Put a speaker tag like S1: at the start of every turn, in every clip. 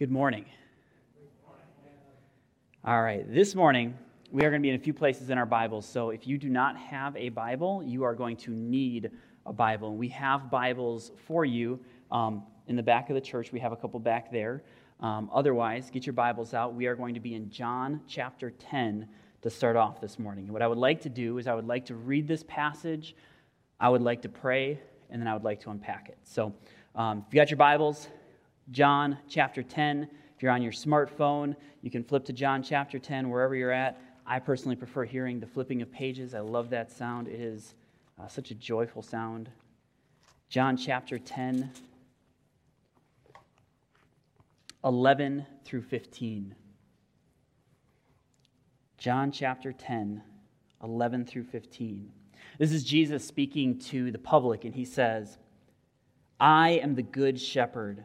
S1: Good morning. All right, this morning we are going to be in a few places in our Bibles. So if you do not have a Bible, you are going to need a Bible. We have Bibles for you um, in the back of the church. We have a couple back there. Um, otherwise, get your Bibles out. We are going to be in John chapter 10 to start off this morning. And what I would like to do is I would like to read this passage, I would like to pray, and then I would like to unpack it. So um, if you got your Bibles, John chapter 10. If you're on your smartphone, you can flip to John chapter 10 wherever you're at. I personally prefer hearing the flipping of pages. I love that sound. It is uh, such a joyful sound. John chapter 10, 11 through 15. John chapter 10, 11 through 15. This is Jesus speaking to the public, and he says, I am the good shepherd.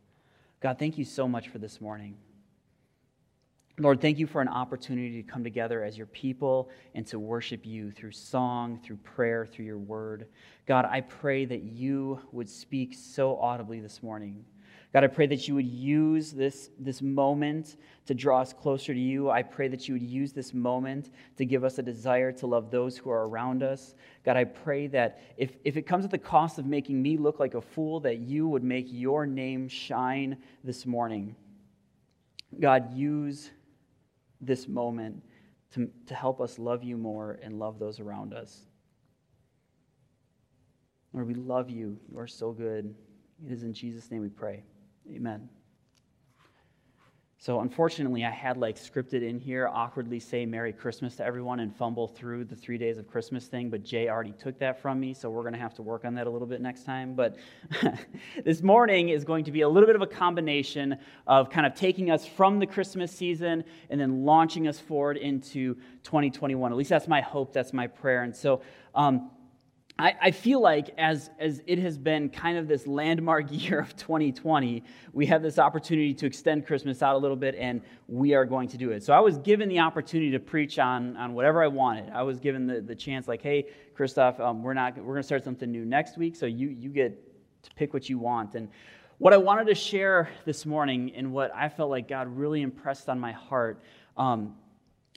S1: God, thank you so much for this morning. Lord, thank you for an opportunity to come together as your people and to worship you through song, through prayer, through your word. God, I pray that you would speak so audibly this morning. God, I pray that you would use this, this moment to draw us closer to you. I pray that you would use this moment to give us a desire to love those who are around us. God, I pray that if, if it comes at the cost of making me look like a fool, that you would make your name shine this morning. God, use this moment to, to help us love you more and love those around us. Lord, we love you. You are so good. It is in Jesus' name we pray. Amen. So, unfortunately, I had like scripted in here awkwardly say Merry Christmas to everyone and fumble through the three days of Christmas thing, but Jay already took that from me, so we're going to have to work on that a little bit next time. But this morning is going to be a little bit of a combination of kind of taking us from the Christmas season and then launching us forward into 2021. At least that's my hope, that's my prayer. And so, um, I, I feel like as, as it has been kind of this landmark year of 2020, we have this opportunity to extend Christmas out a little bit, and we are going to do it. So I was given the opportunity to preach on, on whatever I wanted. I was given the, the chance, like, hey, Christoph, um, we're, not, we're going to start something new next week, so you, you get to pick what you want. And what I wanted to share this morning, and what I felt like God really impressed on my heart, um,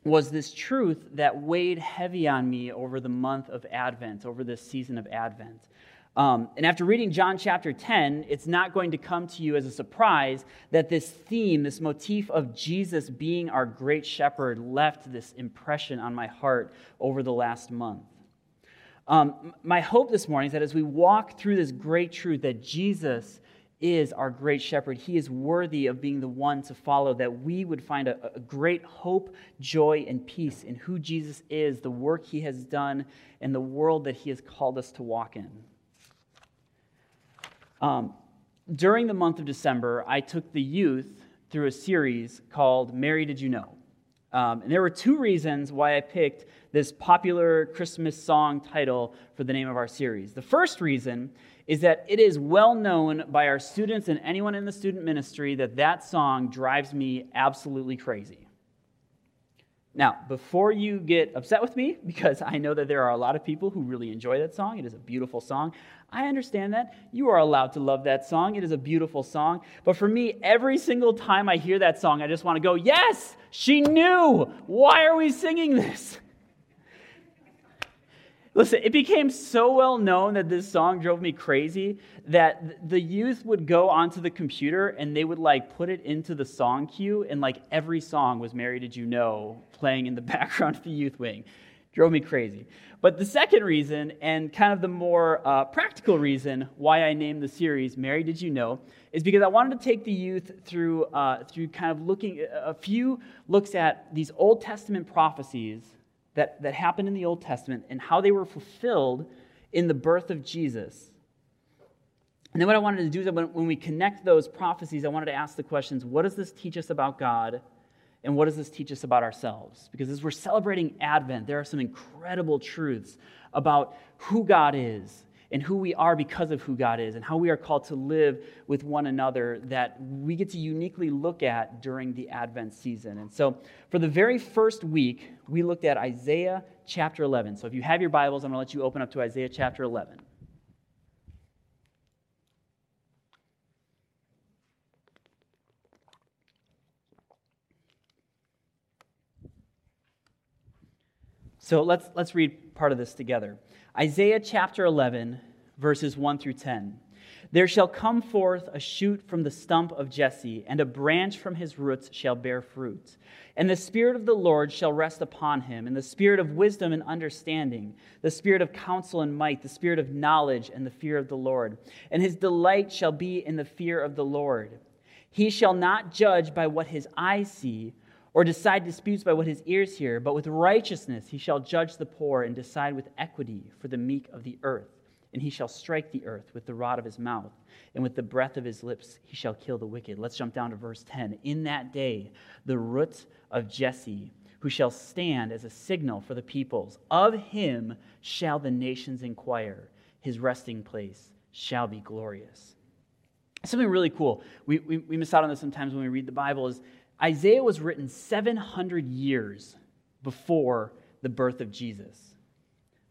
S1: was this truth that weighed heavy on me over the month of Advent, over this season of Advent. Um, and after reading John chapter 10, it's not going to come to you as a surprise that this theme, this motif of Jesus being our great shepherd, left this impression on my heart over the last month. Um, my hope this morning is that as we walk through this great truth that Jesus is our great shepherd. He is worthy of being the one to follow, that we would find a, a, great hope, joy, and peace in who Jesus is, the work he has done, and the world that he has called us to walk in. Um, during the month of December, I took the youth through a series called Mary Did You Know? Um, and there were two reasons why I picked this popular Christmas song title for the name of our series. The first reason is that it is well known by our students and anyone in the student ministry that that song drives me absolutely crazy. Now, before you get upset with me, because I know that there are a lot of people who really enjoy that song, it is a beautiful song. I understand that. You are allowed to love that song. It is a beautiful song. But for me, every single time I hear that song, I just want to go, Yes, she knew. Why are we singing this? Listen, it became so well known that this song drove me crazy that the youth would go onto the computer and they would like put it into the song queue, and like every song was Mary Did You Know playing in the background of the youth wing. Drove me crazy. But the second reason, and kind of the more uh, practical reason why I named the series Mary Did You Know, is because I wanted to take the youth through, uh, through kind of looking, a few looks at these Old Testament prophecies that, that happened in the Old Testament and how they were fulfilled in the birth of Jesus. And then what I wanted to do is when, when we connect those prophecies, I wanted to ask the questions what does this teach us about God? And what does this teach us about ourselves? Because as we're celebrating Advent, there are some incredible truths about who God is and who we are because of who God is and how we are called to live with one another that we get to uniquely look at during the Advent season. And so, for the very first week, we looked at Isaiah chapter 11. So, if you have your Bibles, I'm going to let you open up to Isaiah chapter 11. So let's, let's read part of this together. Isaiah chapter 11, verses 1 through 10. There shall come forth a shoot from the stump of Jesse, and a branch from his roots shall bear fruit. And the Spirit of the Lord shall rest upon him, and the Spirit of wisdom and understanding, the Spirit of counsel and might, the Spirit of knowledge and the fear of the Lord. And his delight shall be in the fear of the Lord. He shall not judge by what his eyes see or decide disputes by what his ears hear, but with righteousness he shall judge the poor and decide with equity for the meek of the earth. And he shall strike the earth with the rod of his mouth, and with the breath of his lips he shall kill the wicked. Let's jump down to verse 10. In that day, the root of Jesse, who shall stand as a signal for the peoples, of him shall the nations inquire. His resting place shall be glorious. Something really cool. We, we, we miss out on this sometimes when we read the Bible is Isaiah was written 700 years before the birth of Jesus.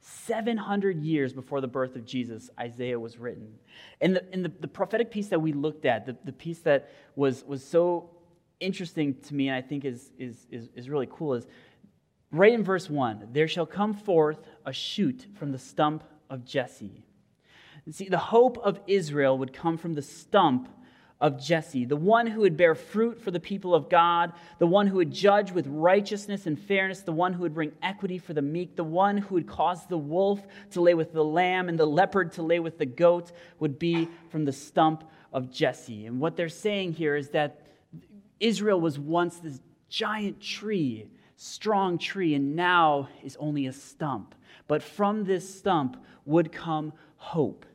S1: 700 years before the birth of Jesus, Isaiah was written. And the, and the, the prophetic piece that we looked at, the, the piece that was, was so interesting to me and I think is, is, is, is really cool, is right in verse 1 there shall come forth a shoot from the stump of Jesse. See, the hope of Israel would come from the stump of Jesse, the one who would bear fruit for the people of God, the one who would judge with righteousness and fairness, the one who would bring equity for the meek, the one who would cause the wolf to lay with the lamb and the leopard to lay with the goat, would be from the stump of Jesse. And what they're saying here is that Israel was once this giant tree, strong tree, and now is only a stump. But from this stump would come hope.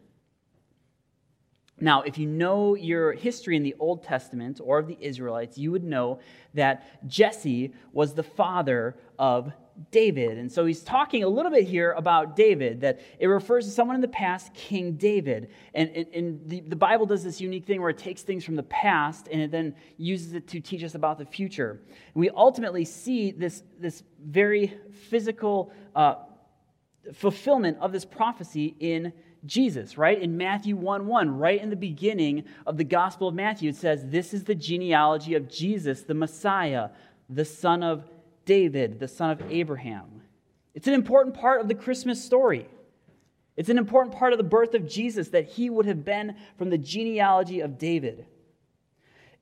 S1: Now, if you know your history in the Old Testament or of the Israelites, you would know that Jesse was the father of David. And so he's talking a little bit here about David, that it refers to someone in the past, King David. And, and, and the, the, Bible does this unique thing where it takes things from the past and it then uses it to teach us about the future. And we ultimately see this, this very physical uh, fulfillment of this prophecy in Jesus, right? In Matthew 1 1, right in the beginning of the Gospel of Matthew, it says, This is the genealogy of Jesus, the Messiah, the son of David, the son of Abraham. It's an important part of the Christmas story. It's an important part of the birth of Jesus that he would have been from the genealogy of David.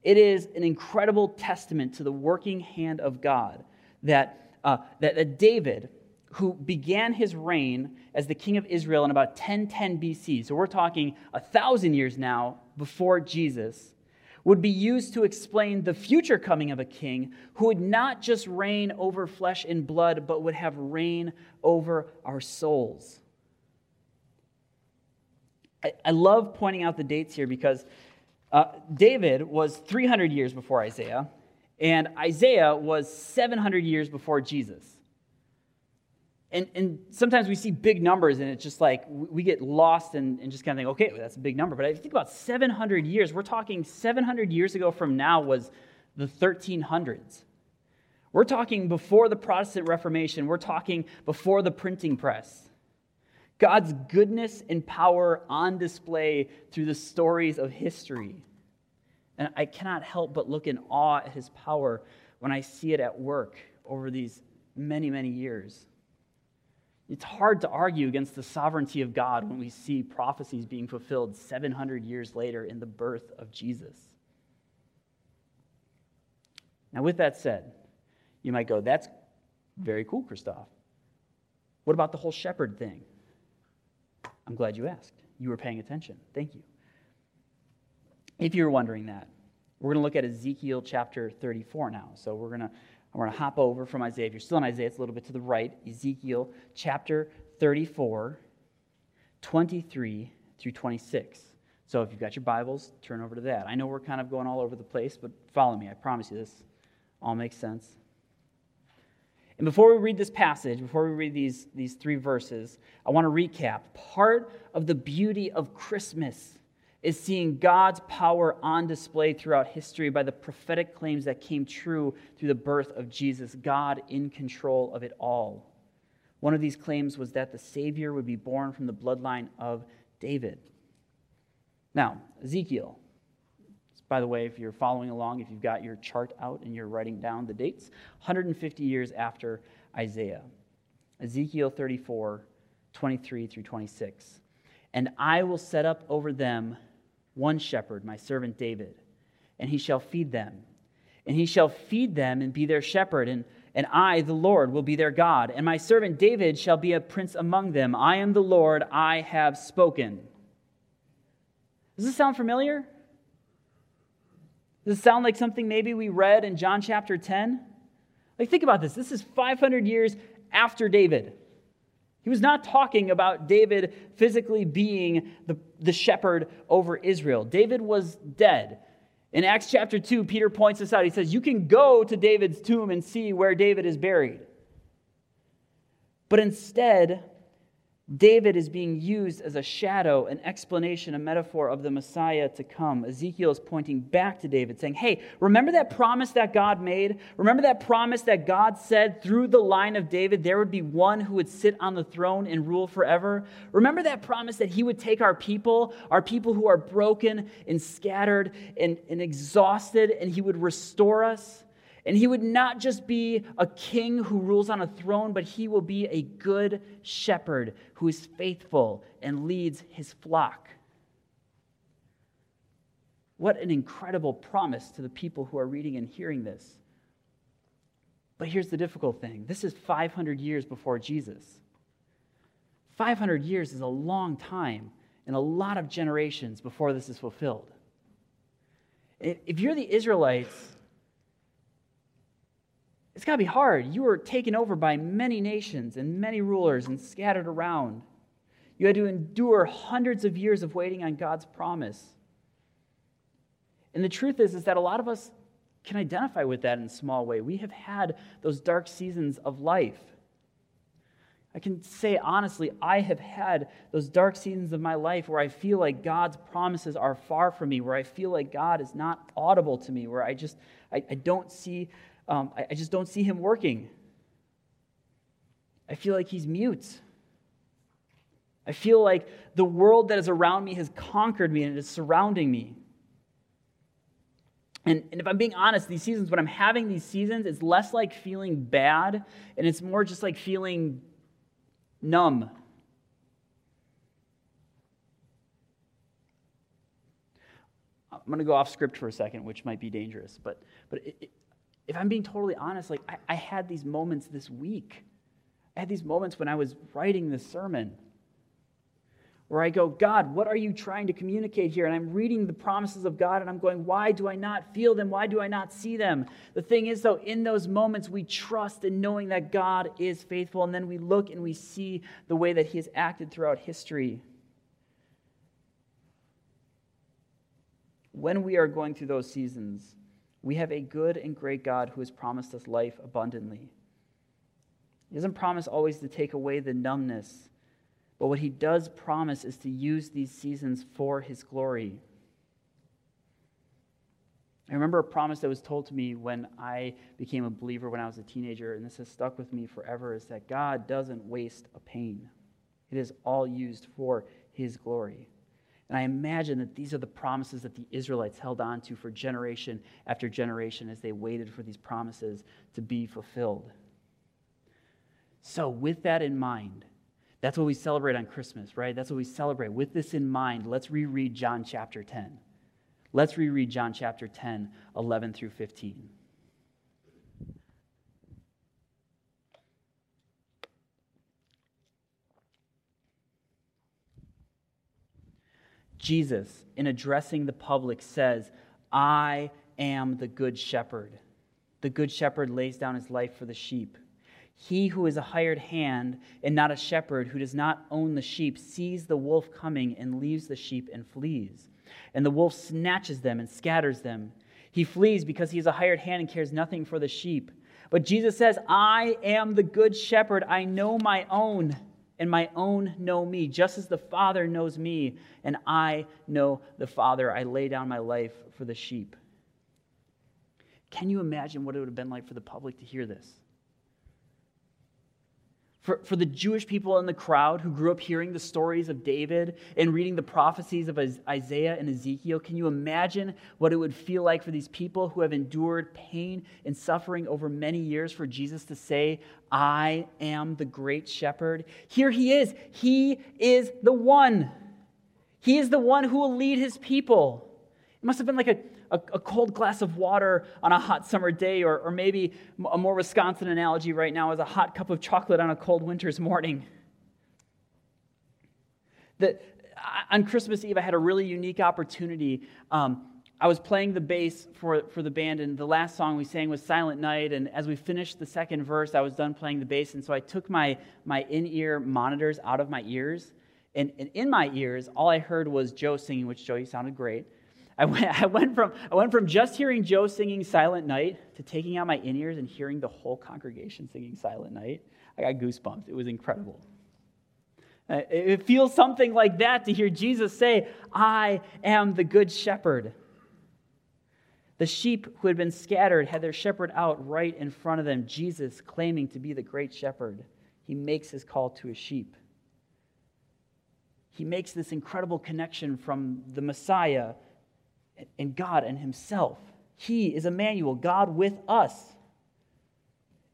S1: It is an incredible testament to the working hand of God that, uh, that, that David, who began his reign as the king of Israel in about 1010 BC, so we're talking a thousand years now before Jesus, would be used to explain the future coming of a king who would not just reign over flesh and blood, but would have reign over our souls. I, I love pointing out the dates here because uh, David was 300 years before Isaiah, and Isaiah was 700 years before Jesus. And, and sometimes we see big numbers and it's just like we get lost and, and just kind of think, okay, well, that's a big number. But I think about 700 years. We're talking 700 years ago from now was the 1300s. We're talking before the Protestant Reformation. We're talking before the printing press. God's goodness and power on display through the stories of history. And I cannot help but look in awe at his power when I see it at work over these many, many years. It's hard to argue against the sovereignty of God when we see prophecies being fulfilled 700 years later in the birth of Jesus. Now, with that said, you might go, that's very cool, Christoph. What about the whole shepherd thing? I'm glad you asked. You were paying attention. Thank you. If you're wondering that, we're going to look at Ezekiel chapter 34 now. So we're going to we're going to hop over from Isaiah. If you're still in Isaiah, it's a little bit to the right. Ezekiel chapter 34, 23 through 26. So if you've got your Bibles, turn over to that. I know we're kind of going all over the place, but follow me. I promise you this all makes sense. And before we read this passage, before we read these, these three verses, I want to recap. Part of the beauty of Christmas is seeing God's power on display throughout history by the prophetic claims that came true through the birth of Jesus, God in control of it all. One of these claims was that the Savior would be born from the bloodline of David. Now, Ezekiel, by the way, if you're following along, if you've got your chart out and you're writing down the dates, 150 years after Isaiah. Ezekiel 34, 23 through 26. And I will set up over them one shepherd, my servant David, and he shall feed them. And he shall feed them and be their shepherd. And, and I, the Lord, will be their God. And my servant David shall be a prince among them. I am the Lord, I have spoken. Does this sound familiar? Does it sound like something maybe we read in John chapter 10? Like, think about this. This is 500 years after David. He was not talking about David physically being the, the shepherd over Israel. David was dead. In Acts chapter 2, Peter points this out. He says, You can go to David's tomb and see where David is buried. But instead, David is being used as a shadow, an explanation, a metaphor of the Messiah to come. Ezekiel is pointing back to David, saying, Hey, remember that promise that God made? Remember that promise that God said through the line of David there would be one who would sit on the throne and rule forever? Remember that promise that he would take our people, our people who are broken and scattered and, and exhausted, and he would restore us? And he would not just be a king who rules on a throne, but he will be a good shepherd who is faithful and leads his flock. What an incredible promise to the people who are reading and hearing this. But here's the difficult thing this is 500 years before Jesus. 500 years is a long time and a lot of generations before this is fulfilled. If you're the Israelites, got to be hard. You were taken over by many nations and many rulers and scattered around. You had to endure hundreds of years of waiting on God's promise. And the truth is, is that a lot of us can identify with that in a small way. We have had those dark seasons of life. I can say honestly, I have had those dark seasons of my life where I feel like God's promises are far from me, where I feel like God is not audible to me, where I just I, I don't see um, I, I just don't see him working. I feel like he's mute. I feel like the world that is around me has conquered me and it is surrounding me. And, and if I'm being honest, these seasons, when I'm having these seasons, it's less like feeling bad and it's more just like feeling numb. I'm going to go off script for a second, which might be dangerous, but, but it, if I'm being totally honest, like I, I had these moments this week. I had these moments when I was writing this sermon where I go, God, what are you trying to communicate here? And I'm reading the promises of God and I'm going, why do I not feel them? Why do I not see them? The thing is, though, in those moments, we trust in knowing that God is faithful. And then we look and we see the way that He has acted throughout history. When we are going through those seasons, we have a good and great God who has promised us life abundantly. He doesn't promise always to take away the numbness, but what he does promise is to use these seasons for his glory. I remember a promise that was told to me when I became a believer when I was a teenager, and this has stuck with me forever is that God doesn't waste a pain, it is all used for his glory. And I imagine that these are the promises that the Israelites held on to for generation after generation as they waited for these promises to be fulfilled. So, with that in mind, that's what we celebrate on Christmas, right? That's what we celebrate. With this in mind, let's reread John chapter 10. Let's reread John chapter 10, 11 through 15. Jesus, in addressing the public, says, I am the good shepherd. The good shepherd lays down his life for the sheep. He who is a hired hand and not a shepherd, who does not own the sheep, sees the wolf coming and leaves the sheep and flees. and the wolf snatches them and scatters them. He flees because he is a hired hand and cares nothing for the sheep. But Jesus says, I am the good shepherd. I know my own, and my own know me, just as the Father knows me, and I know the Father. I lay down my life for the sheep. Can you imagine what it would have been like for the public to hear this? For, for the Jewish people in the crowd who grew up hearing the stories of David and reading the prophecies of Isaiah and Ezekiel, can you imagine what it would feel like for these people who have endured pain and suffering over many years for Jesus to say, I am the great shepherd? Here he is. He is the one. He is the one who will lead his people. It must have been like a, a, a, cold glass of water on a hot summer day, or, or maybe a more Wisconsin analogy right now is a hot cup of chocolate on a cold winter's morning. That on Christmas Eve, I had a really unique opportunity. Um, I was playing the bass for, for the band, and the last song we sang was Silent Night. And as we finished the second verse, I was done playing the bass. And so I took my, my in ear monitors out of my ears. And, and in my ears, all I heard was Joe singing, which Joe, you sounded great. I went, I, went from, I went from just hearing Joe singing Silent Night to taking out my in ears and hearing the whole congregation singing Silent Night. I got goosebumps. It was incredible. Uh, it feels something like that to hear Jesus say, I am the good shepherd. The sheep who had been scattered had their shepherd out right in front of them. Jesus, claiming to be the great shepherd, he makes his call to his sheep. He makes this incredible connection from the Messiah and God and Himself. He is Emmanuel, God with us.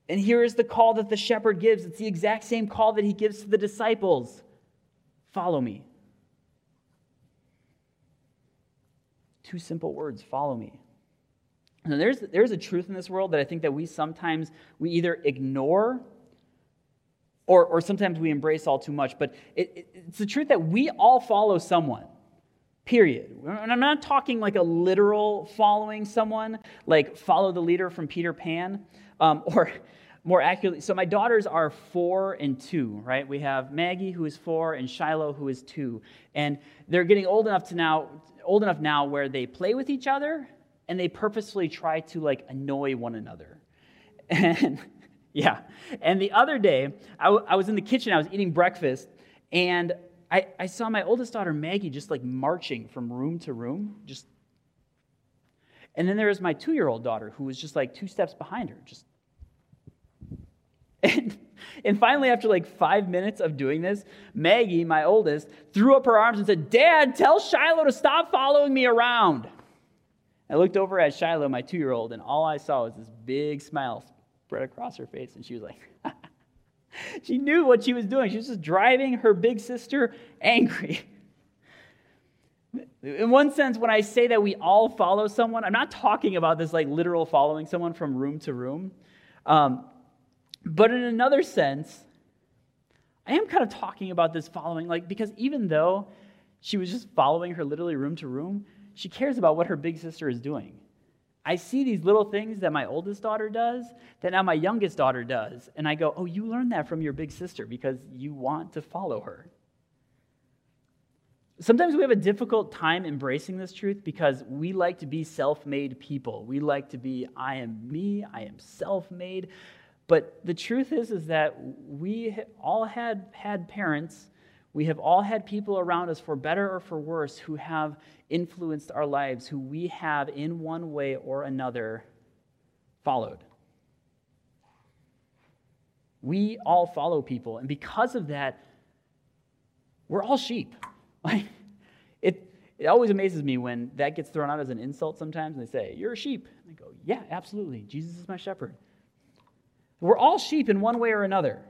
S1: And here is the call that the shepherd gives. It's the exact same call that he gives to the disciples Follow me. Two simple words follow me. Now, there's, there's a truth in this world that I think that we sometimes we either ignore or, or sometimes we embrace all too much. But it, it, it's the truth that we all follow someone. Period. And I'm not talking like a literal following someone, like follow the leader from Peter Pan, um, or more accurately. So my daughters are four and two, right? We have Maggie who is four and Shiloh who is two, and they're getting old enough to now, old enough now where they play with each other and they purposefully try to like annoy one another. And yeah, and the other day I, w- I was in the kitchen, I was eating breakfast, and I, I saw my oldest daughter, Maggie, just like marching from room to room, just. And then there was my two year old daughter who was just like two steps behind her, just. And, and finally, after like five minutes of doing this, Maggie, my oldest, threw up her arms and said, Dad, tell Shiloh to stop following me around. I looked over at Shiloh, my two year old, and all I saw was this big smile spread across her face. And she was like, she knew what she was doing. She was just driving her big sister angry. In one sense, when I say that we all follow someone, I'm not talking about this like literal following someone from room to room. Um, but in another sense, I am kind of talking about this following, like, because even though she was just following her literally room to room, she cares about what her big sister is doing. I see these little things that my oldest daughter does that now my youngest daughter does. And I go, Oh, you learned that from your big sister because you want to follow her. Sometimes we have a difficult time embracing this truth because we like to be self made people. We like to be, I am me, I am self made. But the truth is, is that we all had had parents we have all had people around us, for better or for worse, who have influenced our lives, who we have, in one way or another, followed. We all follow people, and because of that, we're all sheep. it, it always amazes me when that gets thrown out as an insult sometimes, and they say, You're a sheep. And I go, Yeah, absolutely. Jesus is my shepherd. We're all sheep in one way or another.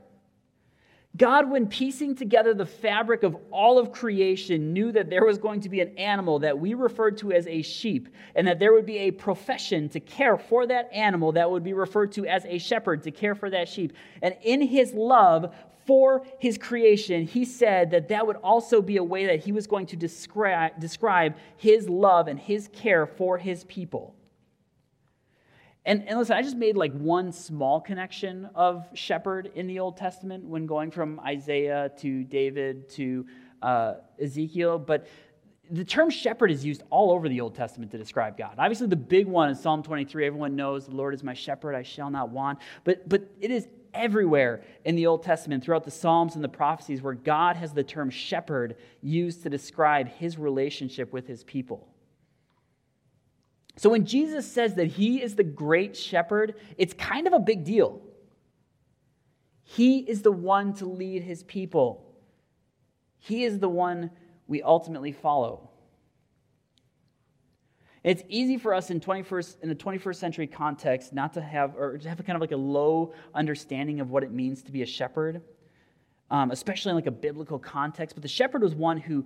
S1: God, when piecing together the fabric of all of creation, knew that there was going to be an animal that we referred to as a sheep, and that there would be a profession to care for that animal that would be referred to as a shepherd to care for that sheep. And in his love for his creation, he said that that would also be a way that he was going to describe, describe his love and his care for his people. And, and listen, I just made like one small connection of shepherd in the Old Testament when going from Isaiah to David to uh, Ezekiel. But the term shepherd is used all over the Old Testament to describe God. Obviously, the big one is Psalm 23. Everyone knows the Lord is my shepherd, I shall not want. But, but it is everywhere in the Old Testament, throughout the Psalms and the prophecies, where God has the term shepherd used to describe his relationship with his people. So when Jesus says that he is the great shepherd, it's kind of a big deal. He is the one to lead his people, he is the one we ultimately follow. It's easy for us in 21st in the 21st century context not to have or to have a kind of like a low understanding of what it means to be a shepherd, um, especially in like a biblical context. But the shepherd was one who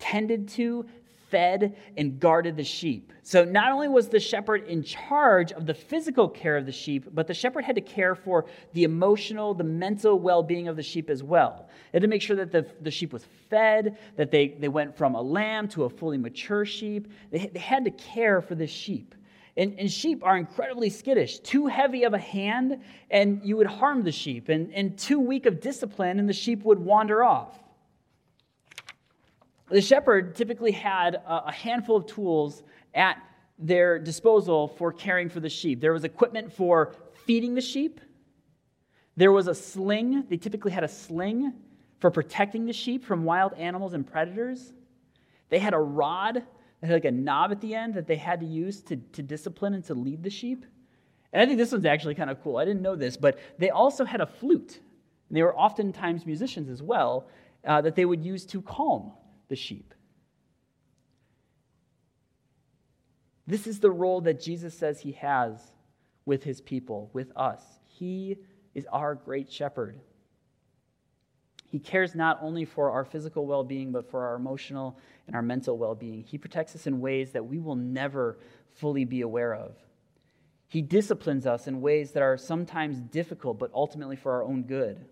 S1: tended to, fed and guarded the sheep. So not only was the shepherd in charge of the physical care of the sheep, but the shepherd had to care for the emotional, the mental well being of the sheep as well. He had to make sure that the, the sheep was fed, that they, they went from a lamb to a fully mature sheep. They, they had to care for the sheep. And, and, sheep are incredibly skittish. Too heavy of a hand, and you would harm the sheep. And, and too weak of discipline, and the sheep would wander off. The shepherd typically had a handful of tools at their disposal for caring for the sheep. There was equipment for feeding the sheep, there was a sling. They typically had a sling for protecting the sheep from wild animals and predators. They had a rod that had like a knob at the end that they had to use to, to discipline and to lead the sheep. And I think this one's actually kind of cool. I didn't know this, but they also had a flute. And they were oftentimes musicians as well uh, that they would use to calm the sheep. This is the role that Jesus says he has with his people, with us. He is our great shepherd. He cares not only for our physical well being, but for our emotional and our mental well being. He protects us in ways that we will never fully be aware of. He disciplines us in ways that are sometimes difficult, but ultimately for our own good.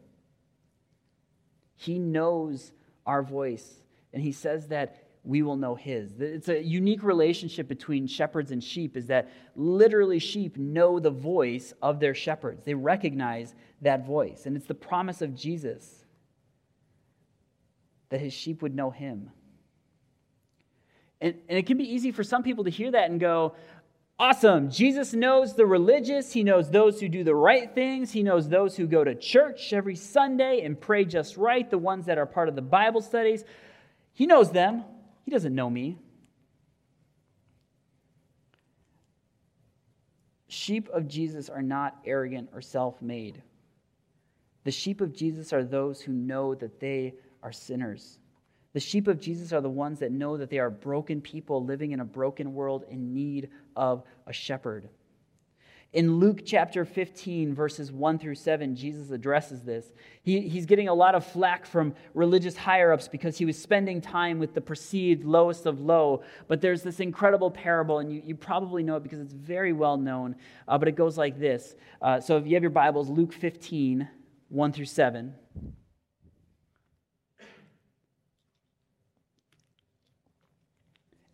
S1: He knows our voice and he says that we will know his. It's a unique relationship between shepherds and sheep, is that literally sheep know the voice of their shepherds. They recognize that voice. And it's the promise of Jesus that his sheep would know him. And, and it can be easy for some people to hear that and go, Awesome. Jesus knows the religious. He knows those who do the right things. He knows those who go to church every Sunday and pray just right, the ones that are part of the Bible studies. He knows them, He doesn't know me. Sheep of Jesus are not arrogant or self made. The sheep of Jesus are those who know that they are sinners. The sheep of Jesus are the ones that know that they are broken people living in a broken world in need of a shepherd. In Luke chapter 15, verses 1 through 7, Jesus addresses this. He, he's getting a lot of flack from religious higher ups because he was spending time with the perceived lowest of low. But there's this incredible parable, and you, you probably know it because it's very well known. Uh, but it goes like this. Uh, so if you have your Bibles, Luke 15, 1 through 7.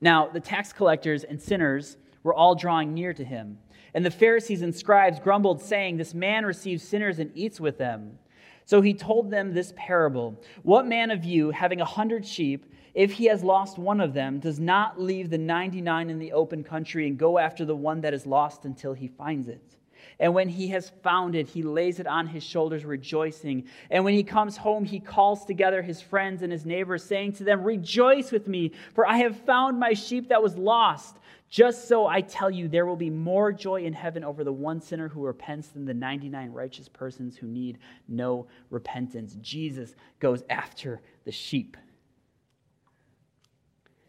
S1: Now, the tax collectors and sinners were all drawing near to him. And the Pharisees and scribes grumbled, saying, This man receives sinners and eats with them. So he told them this parable What man of you, having a hundred sheep, if he has lost one of them, does not leave the 99 in the open country and go after the one that is lost until he finds it? And when he has found it, he lays it on his shoulders, rejoicing. And when he comes home, he calls together his friends and his neighbors, saying to them, Rejoice with me, for I have found my sheep that was lost. Just so I tell you, there will be more joy in heaven over the one sinner who repents than the 99 righteous persons who need no repentance. Jesus goes after the sheep.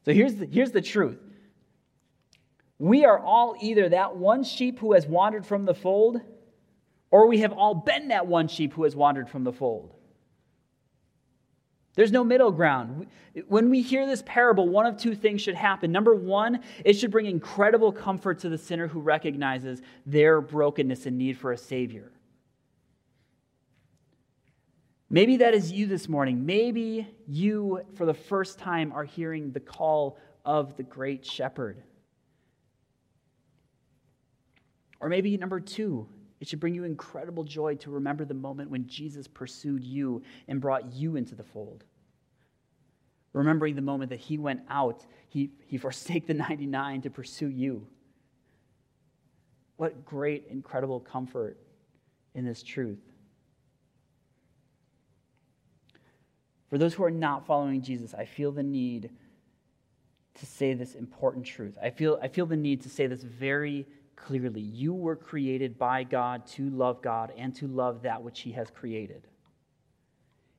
S1: So here's the, here's the truth we are all either that one sheep who has wandered from the fold, or we have all been that one sheep who has wandered from the fold. There's no middle ground. When we hear this parable, one of two things should happen. Number one, it should bring incredible comfort to the sinner who recognizes their brokenness and need for a Savior. Maybe that is you this morning. Maybe you, for the first time, are hearing the call of the Great Shepherd. Or maybe number two, it should bring you incredible joy to remember the moment when Jesus pursued you and brought you into the fold. remembering the moment that he went out, he, he forsake the 99 to pursue you. What great, incredible comfort in this truth. For those who are not following Jesus, I feel the need to say this important truth. I feel, I feel the need to say this very clearly. You were created by God to love God and to love that which He has created.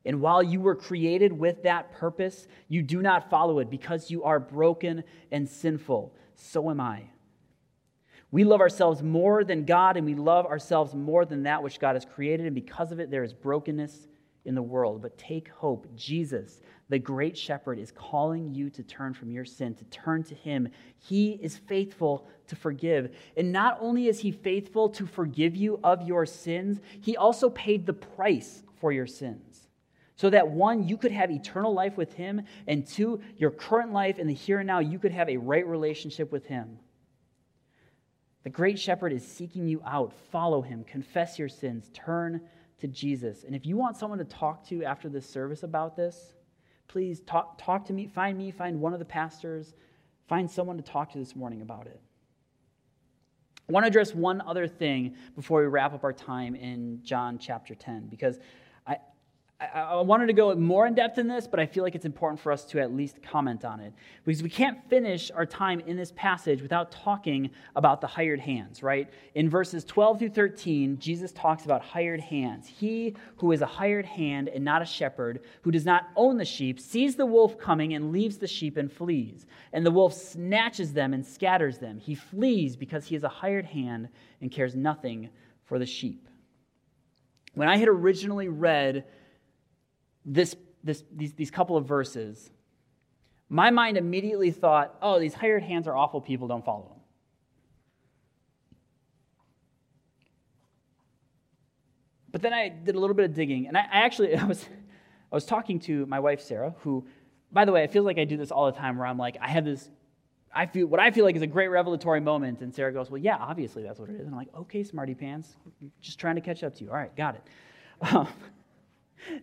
S1: And while you were created with that purpose, you do not follow it because you are broken and sinful. So am I. We love ourselves more than God, and we love ourselves more than that which God has created, and because of it, there is brokenness in the world. But take hope. Jesus, the great shepherd, is calling you to turn from your sin, to turn to him. He is faithful to forgive. And not only is he faithful to forgive you of your sins, he also paid the price for your sins. So that one, you could have eternal life with him, and two, your current life in the here and now, you could have a right relationship with him. The great shepherd is seeking you out. Follow him, confess your sins, turn to Jesus. And if you want someone to talk to after this service about this, please talk, talk to me, find me, find one of the pastors, find someone to talk to this morning about it. I want to address one other thing before we wrap up our time in John chapter 10, because I, I wanted to go more in depth in this, but I feel like it's important for us to at least comment on it. Because we can't finish our time in this passage without talking about the hired hands, right? In verses 12 through 13, Jesus talks about hired hands. He who is a hired hand and not a shepherd, who does not own the sheep, sees the wolf coming and leaves the sheep and flees. And the wolf snatches them and scatters them. He flees because he is a hired hand and cares nothing for the sheep. When I had originally read this, this, these, these couple of verses, my mind immediately thought, oh, these hired hands are awful people, don't follow them. But then I did a little bit of digging, and I, I actually I was, I was talking to my wife, Sarah, who, by the way, I feel like I do this all the time where I'm like, I have this I feel what I feel like is a great revelatory moment. And Sarah goes, Well, yeah, obviously that's what it is. And I'm like, okay, smarty pants. Just trying to catch up to you. All right, got it. Um,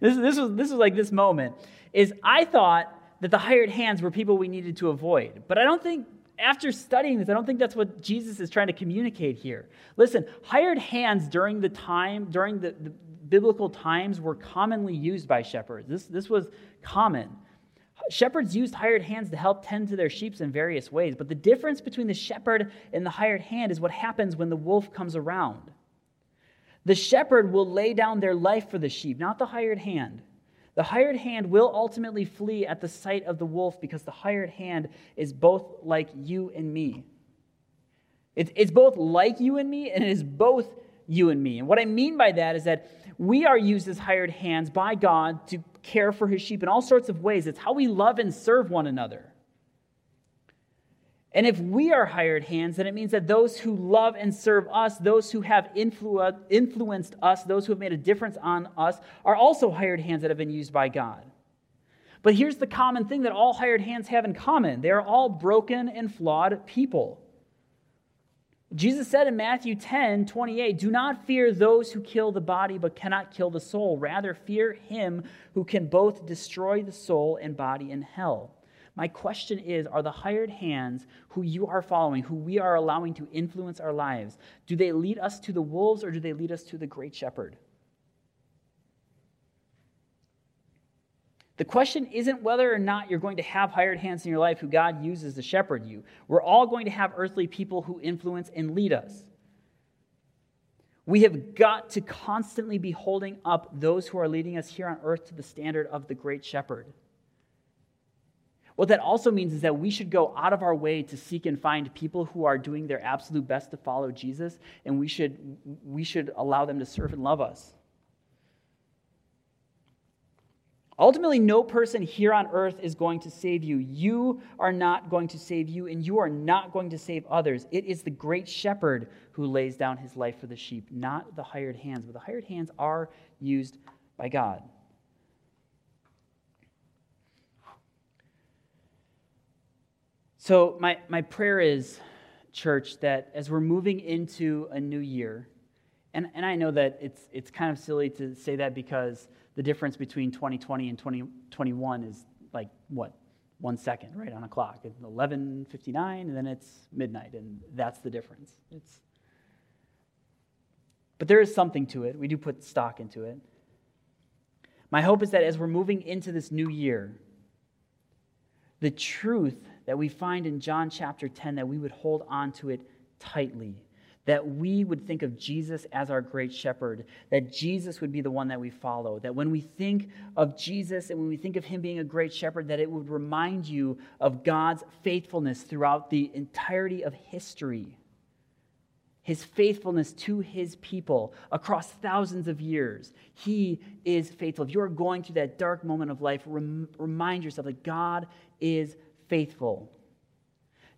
S1: this, this, was, this was like this moment is I thought that the hired hands were people we needed to avoid. But I don't think, after studying this, I don't think that's what Jesus is trying to communicate here. Listen, hired hands during the time, during the, the biblical times, were commonly used by shepherds. This, this was common. Shepherds used hired hands to help tend to their sheep in various ways, but the difference between the shepherd and the hired hand is what happens when the wolf comes around. The shepherd will lay down their life for the sheep, not the hired hand. The hired hand will ultimately flee at the sight of the wolf because the hired hand is both like you and me. It's both like you and me, and it is both you and me. And what I mean by that is that we are used as hired hands by God to care for his sheep in all sorts of ways. It's how we love and serve one another. And if we are hired hands, then it means that those who love and serve us, those who have influ- influenced us, those who have made a difference on us, are also hired hands that have been used by God. But here's the common thing that all hired hands have in common they are all broken and flawed people. Jesus said in Matthew 10 28, Do not fear those who kill the body but cannot kill the soul. Rather, fear him who can both destroy the soul and body in hell. My question is Are the hired hands who you are following, who we are allowing to influence our lives, do they lead us to the wolves or do they lead us to the great shepherd? The question isn't whether or not you're going to have hired hands in your life who God uses to shepherd you. We're all going to have earthly people who influence and lead us. We have got to constantly be holding up those who are leading us here on earth to the standard of the great shepherd. What that also means is that we should go out of our way to seek and find people who are doing their absolute best to follow Jesus, and we should, we should allow them to serve and love us. Ultimately, no person here on earth is going to save you. You are not going to save you, and you are not going to save others. It is the great shepherd who lays down his life for the sheep, not the hired hands. But the hired hands are used by God. So, my, my prayer is, church, that as we're moving into a new year, and, and I know that it's, it's kind of silly to say that because the difference between 2020 and 2021 is like, what, one second, right, on a clock. It's 11.59, and then it's midnight, and that's the difference. It's, but there is something to it. We do put stock into it. My hope is that as we're moving into this new year, the truth that we find in John chapter 10, that we would hold on to it tightly that we would think of Jesus as our great shepherd, that Jesus would be the one that we follow, that when we think of Jesus and when we think of him being a great shepherd, that it would remind you of God's faithfulness throughout the entirety of history. His faithfulness to his people across thousands of years. He is faithful. If you are going through that dark moment of life, rem- remind yourself that God is faithful.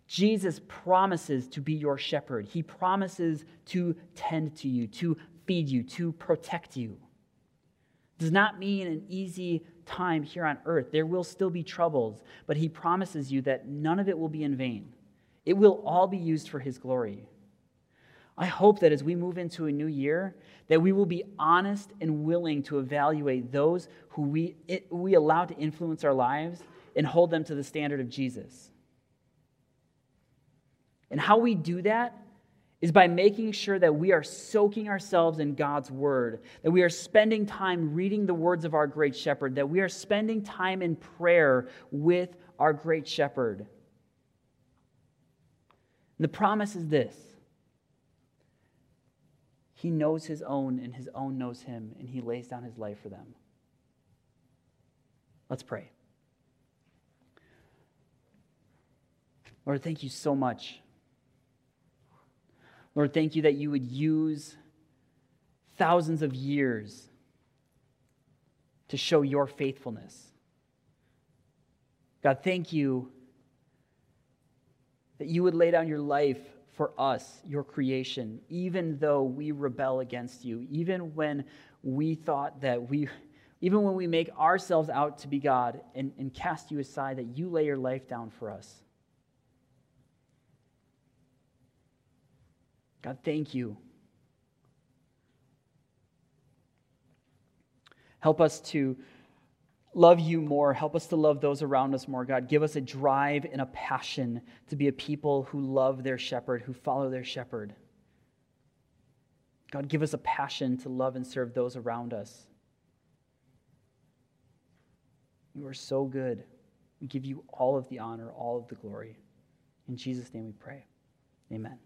S1: Jesus promises to be your shepherd. He promises to tend to you, to feed you, to protect you. Does not mean an easy time here on earth. There will still be troubles, but he promises you that none of it will be in vain. It will all be used for his glory. I hope that as we move into a new year, that we will be honest and willing to evaluate those who we, it, we allow to influence our lives and hold them to the standard of Jesus. And how we do that is by making sure that we are soaking ourselves in God's word, that we are spending time reading the words of our great shepherd, that we are spending time in prayer with our great shepherd. And the promise is this He knows His own, and His own knows Him, and He lays down His life for them. Let's pray. Lord, thank you so much Lord, thank you that you would use thousands of years to show your faithfulness. God, thank you that you would lay down your life for us, your creation, even though we rebel against you, even when we thought that we, even when we make ourselves out to be God and, and cast you aside, that you lay your life down for us. God, thank you. Help us to love you more. Help us to love those around us more, God. Give us a drive and a passion to be a people who love their shepherd, who follow their shepherd. God, give us a passion to love and serve those around us. You are so good. We give you all of the honor, all of the glory. In Jesus' name we pray. Amen.